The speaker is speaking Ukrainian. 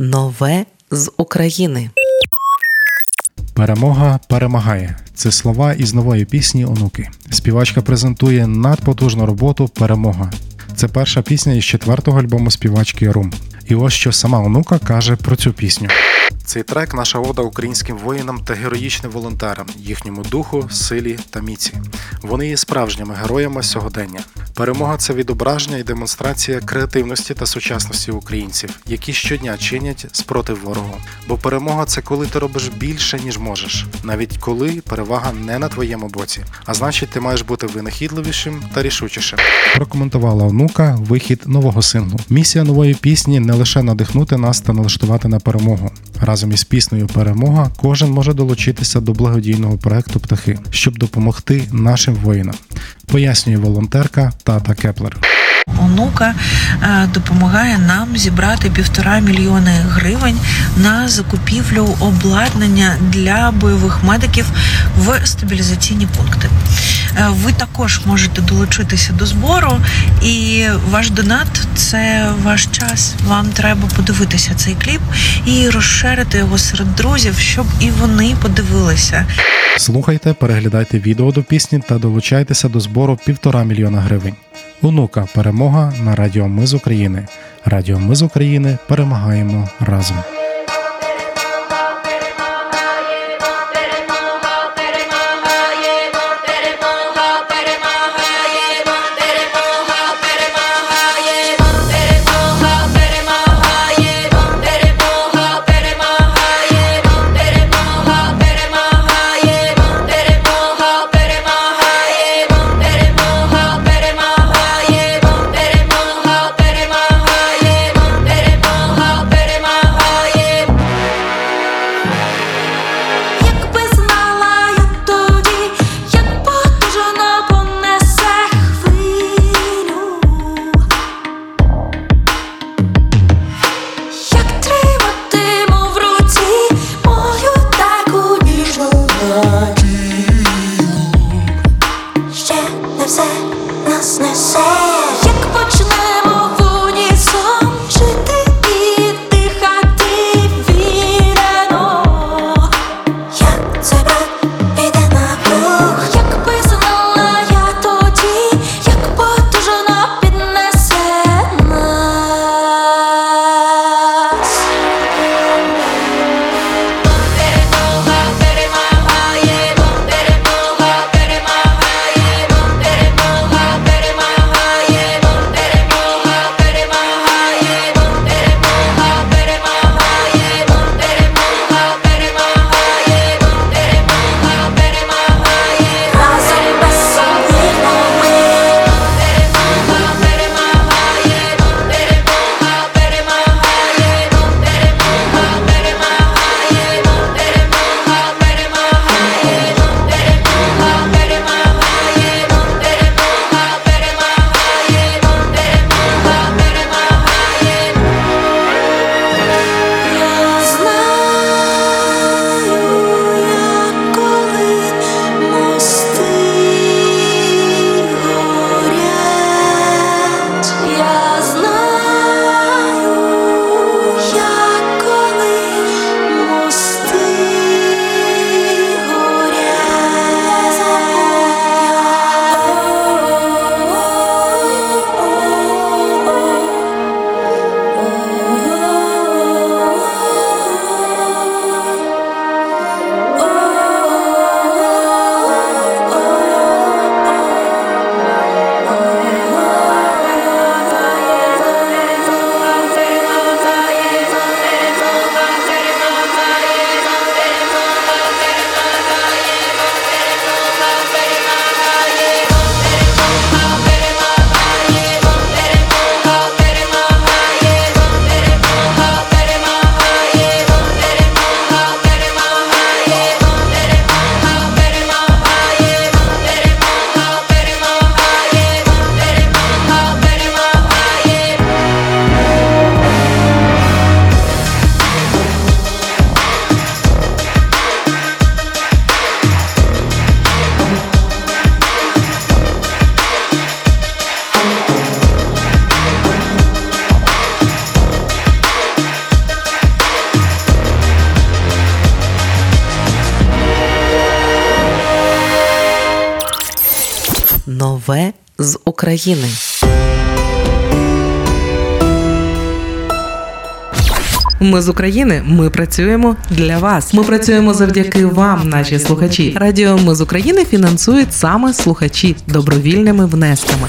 Нове з України. Перемога перемагає. Це слова із нової пісні онуки. Співачка презентує надпотужну роботу Перемога. Це перша пісня із четвертого альбому співачки Рум. І ось що сама онука каже про цю пісню. Цей трек наша ода українським воїнам та героїчним волонтерам, їхньому духу, силі та міці. Вони є справжніми героями сьогодення. Перемога це відображення і демонстрація креативності та сучасності українців, які щодня чинять спротив ворогу. Бо перемога це коли ти робиш більше, ніж можеш, навіть коли перевага не на твоєму боці. А значить, ти маєш бути винахідливішим та рішучішим. Прокоментувала онука вихід нового синглу. Місія нової пісні не лише надихнути нас та налаштувати на перемогу. Разом із піснею Перемога кожен може долучитися до благодійного проекту Птахи, щоб допомогти нашим воїнам. Пояснює волонтерка Тата Кеплер. Онука е, допомагає нам зібрати півтора мільйони гривень на закупівлю обладнання для бойових медиків в стабілізаційні пункти. Е, Ви також можете долучитися до збору, і ваш донат це ваш час. Вам треба подивитися цей кліп і розширити його серед друзів, щоб і вони подивилися. Слухайте, переглядайте відео до пісні та долучайтеся до збору півтора мільйона гривень. Онука перемога на Радіо Ми з України. Радіо Ми з України перемагаємо разом. Нове з України. Ми з України. Ми працюємо для вас. Ми працюємо завдяки вам, наші слухачі. Радіо Ми з України фінансують саме слухачі добровільними внесками.